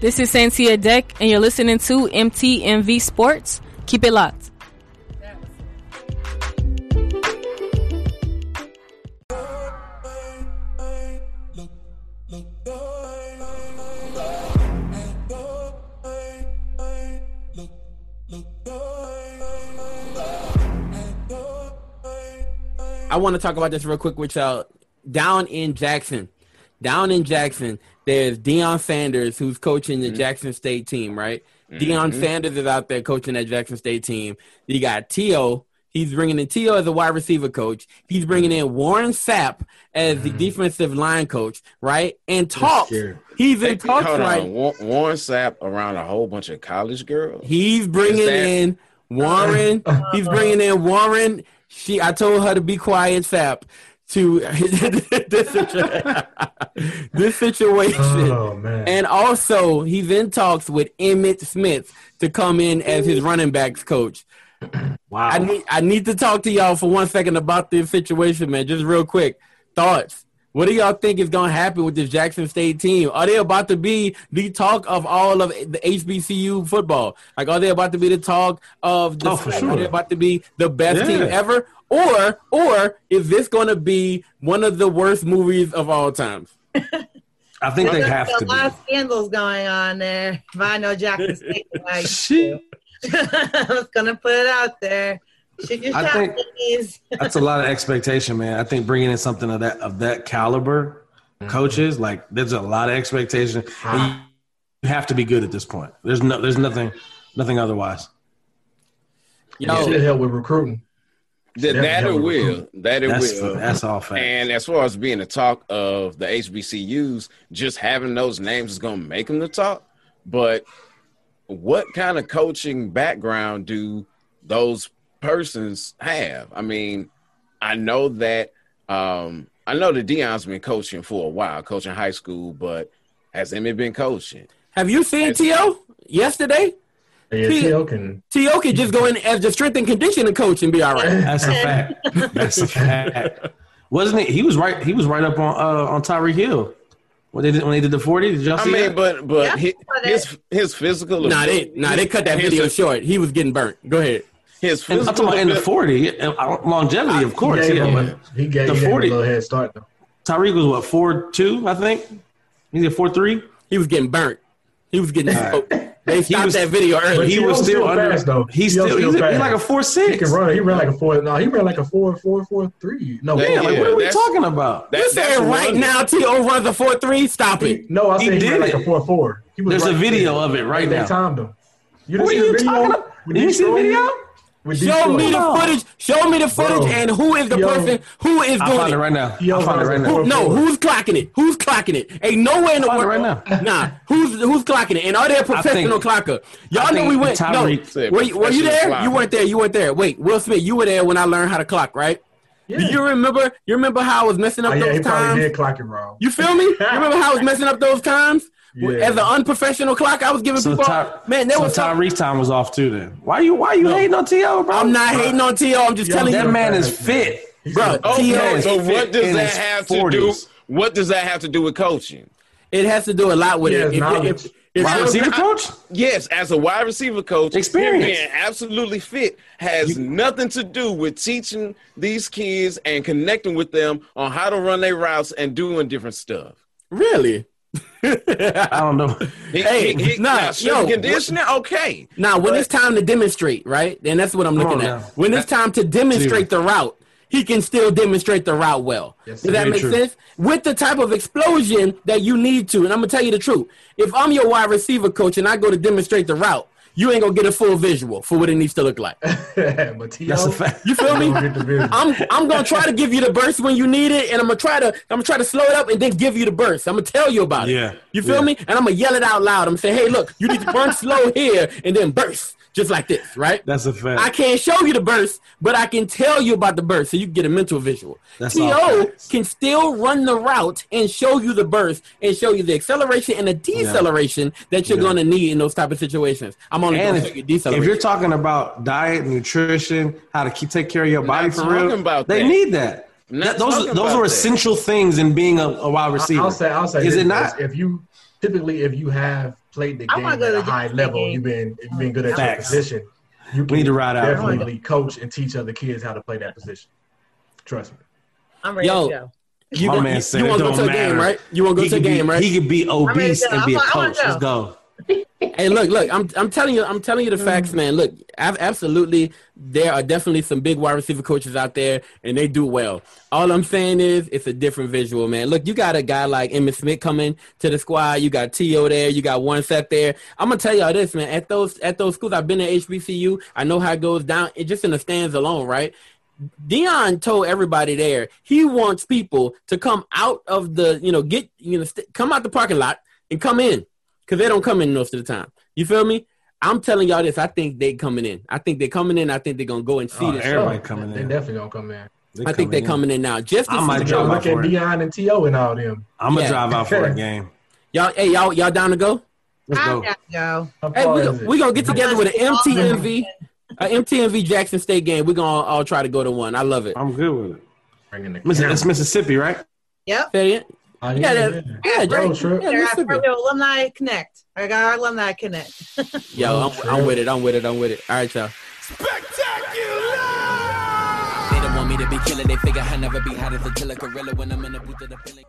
This is Santia Deck, and you're listening to MTMV Sports. Keep it locked. I want to talk about this real quick with y'all. Down in Jackson, down in Jackson, there's Deion Sanders who's coaching the mm-hmm. Jackson State team, right? Deion mm-hmm. Sanders is out there coaching that Jackson State team. You got T.O. He's bringing in T.O. as a wide receiver coach. He's bringing mm-hmm. in Warren Sapp as the defensive line coach, right? And talks. scary. He's in talks Hold right on, Warren Sapp around a whole bunch of college girls. He's bringing that- in Warren. he's bringing in Warren. She, I told her to be quiet, Sapp. To this, situ- this situation, Oh man. and also he's in talks with Emmitt Smith to come in as his running backs coach. wow. I need I need to talk to y'all for one second about this situation, man. Just real quick, thoughts. What do y'all think is going to happen with this Jackson State team? Are they about to be the talk of all of the HBCU football? Like, are they about to be the talk of the? Oh, for Are sure. they about to be the best team ever? Or, or is this going to be one of the worst movies of all times? I think they There's have a to lot of scandals going on there. If I know Jackson State, like, Shit. I was gonna put it out there. Shoot I think- That's a lot of expectation, man. I think bringing in something of that of that caliber, mm-hmm. coaches like there's a lot of expectation. And you have to be good at this point. There's no, there's nothing, nothing otherwise. Yo, Should help with recruiting. That, that it will. That it That's will. that's all fact. And as far as being the talk of the HBCUs, just having those names is going to make them the talk. But what kind of coaching background do those persons have? I mean, I know that um, I know that Deion's been coaching for a while, coaching high school, but has Emmitt been coaching? have you seen T.O. yesterday? Yeah, See- T.O. can. T.O. could just go in as the strength and conditioning coach and be all right. That's a fact. That's a fact. Wasn't it? He was right. He was right up on uh, on Tyreek Hill when they did when they did the forty. Did y'all I see mean, that? but but Yeah, his, his his physical Nah, they nah they cut that video short. He was getting burnt. Go ahead. His And I'm physical talking about in the forty uh, longevity, of course. he gave, Yeah, him, but a, he gave, the he gave him 40 a little head start though. Tyreek was what four two, I think. He's at four three. He was getting burnt. He was getting smoked. They stopped was- that video But early. He T.O. was still, still under. fast, though. He's T.O. still, still he's, a- he's like a four He six. can run. He ran like a four. No, he ran like a four, four, four, three. No, Yeah, like Yeah, what are we talking about? that- You that's saying right running. now T.O. runs a 4-3? Stop he, it. no, I He said he, did ran like a four, four. He was There's a video there. of it right they now. timed him. You didn't see you the video? talking about? Did you see the Detroit? video? With Show me the footage. Show me the footage Bro. and who is the Yo. person who is I'll doing find it. it right now. Yo, I'll find it right that's now. four- No, who's clocking it? Who's clocking it? Ain't no way in the world. right now. Nah, who's who's clocking it? And are they a professional clocker? Y'all know we went. No, were you, were you there? clocker. You weren't there. You weren't there. Wait, Will Smith, you were there when I learned how to clock, right? Yeah. Do you remember? You remember how I was messing up Oh, yeah, he those probably times? did clock it wrong. You feel me? You remember how I was messing up those times? Yeah. As an unprofessional clock, I was giving So, people. Ty- man, there so was. some- Tyreek's time was off too. Then why you why you hating on T.O. bro? I'm not hating on T.O. I'm just Yo, telling That you. man is fit. He's Bro, still- T.O. Okay, is so fit what does that his have to do? What does that have to do with coaching? It has to do a lot with He it. has If- knowledge. if- if- Wide if- receiver coach? Yes, as a wide receiver coach, Experience. being absolutely fit has nothing to do with teaching these kids and connecting with them on how to run their routes and doing different stuff. Really? I don't know. He, Hey, he, he, nah, now, yo, and conditioning, okay. Now, when it's time to demonstrate, right? And that's what I'm looking on at. now. When it's time to demonstrate the route, he can still demonstrate the route well. Yes, Does that make true. sense? With the type of explosion that you need to, and I'm gonna tell you the truth. If I'm your wide receiver coach and I go to demonstrate the route, you ain't gonna get a full visual for what it needs to look like. but That's a fact. You feel me? don't get the vision. I'm I'm gonna try to give you the burst when you need it, and I'm gonna try to I'm gonna try to slow it up and then give you the burst. I'm gonna tell you about it. Yeah, You feel yeah. me? And I'm gonna yell it out loud. I'm gonna say, hey, look, you need to burn slow here and then burst just like this, right? That's a fact. I can't show you the burst, but I can tell you about the burst so you can get a mental visual. That's all T.O. can still run the route and show you the burst and show you the acceleration and the deceleration that you're Yeah. going to need in those type of situations. I'm only going to if, show you if deceleration. you're talking about diet, nutrition, how to keep take care of your body for real, about they that. need that. That- those those about are that. essential things in being a, a wide receiver. I'll say, I'll say, Is it not? If you typically, if you have played the game at a high level, game. you've been you've been good at Facts. your position. You We need to ride out. definitely coach and teach other kids how to play that position. Trust me. I'm ready Yo, to go. You, My gonna- man you, said you it want to go don't to a game, matter. right? You want to go He to a could game, be, right? He could be obese and be a I wanna coach. Let's go. Hey, look, look. I'm I'm telling you, I'm telling you the facts, mm. man. Look, ab- absolutely, there are definitely some big wide receiver coaches out there, and they do well. All I'm saying is, it's a different visual, man. Look, you got a guy like Emmitt Smith coming to the squad. You got To there. You got one set there. I'm gonna tell y'all this, man. At those at those schools, I've been at HBCU. I know how it goes down. It just in the stands alone, right? Deion told everybody there he wants people to come out of the, you know, get, you know, st- come out the parking lot and come in because they don't come in most of the time. You feel me? I'm telling y'all this. I think they coming in. I think they coming in. I think they're gonna go and see Oh, this. everybody Sure. coming They in. definitely gonna come in. They I think they're in. coming in now. Just to I see might the- drive out look for at it. Deion and To and all them. I'm gonna Yeah. drive out for a game. y'all. Hey, y'all, y'all down to go? Let's I go. gotta go. Hey, we we gonna get together with an MTMV, a MTMV Jackson State game. We're gonna all try to go to one. I love it. I'm good with it. Bringing the Miss- It's Mississippi, right? Yep. Say. Oh, Yeah, that- yeah, Road Jackson. trip. Yeah, I got Mississippi. our alumni connect. I got our alumni connect. Yo, I'm, I'm with it. I'm with it. I'm with it. All right, y'all. They don't want me to be killing. They figure I never be hot as a killer gorilla when I'm in the booth of the feeling.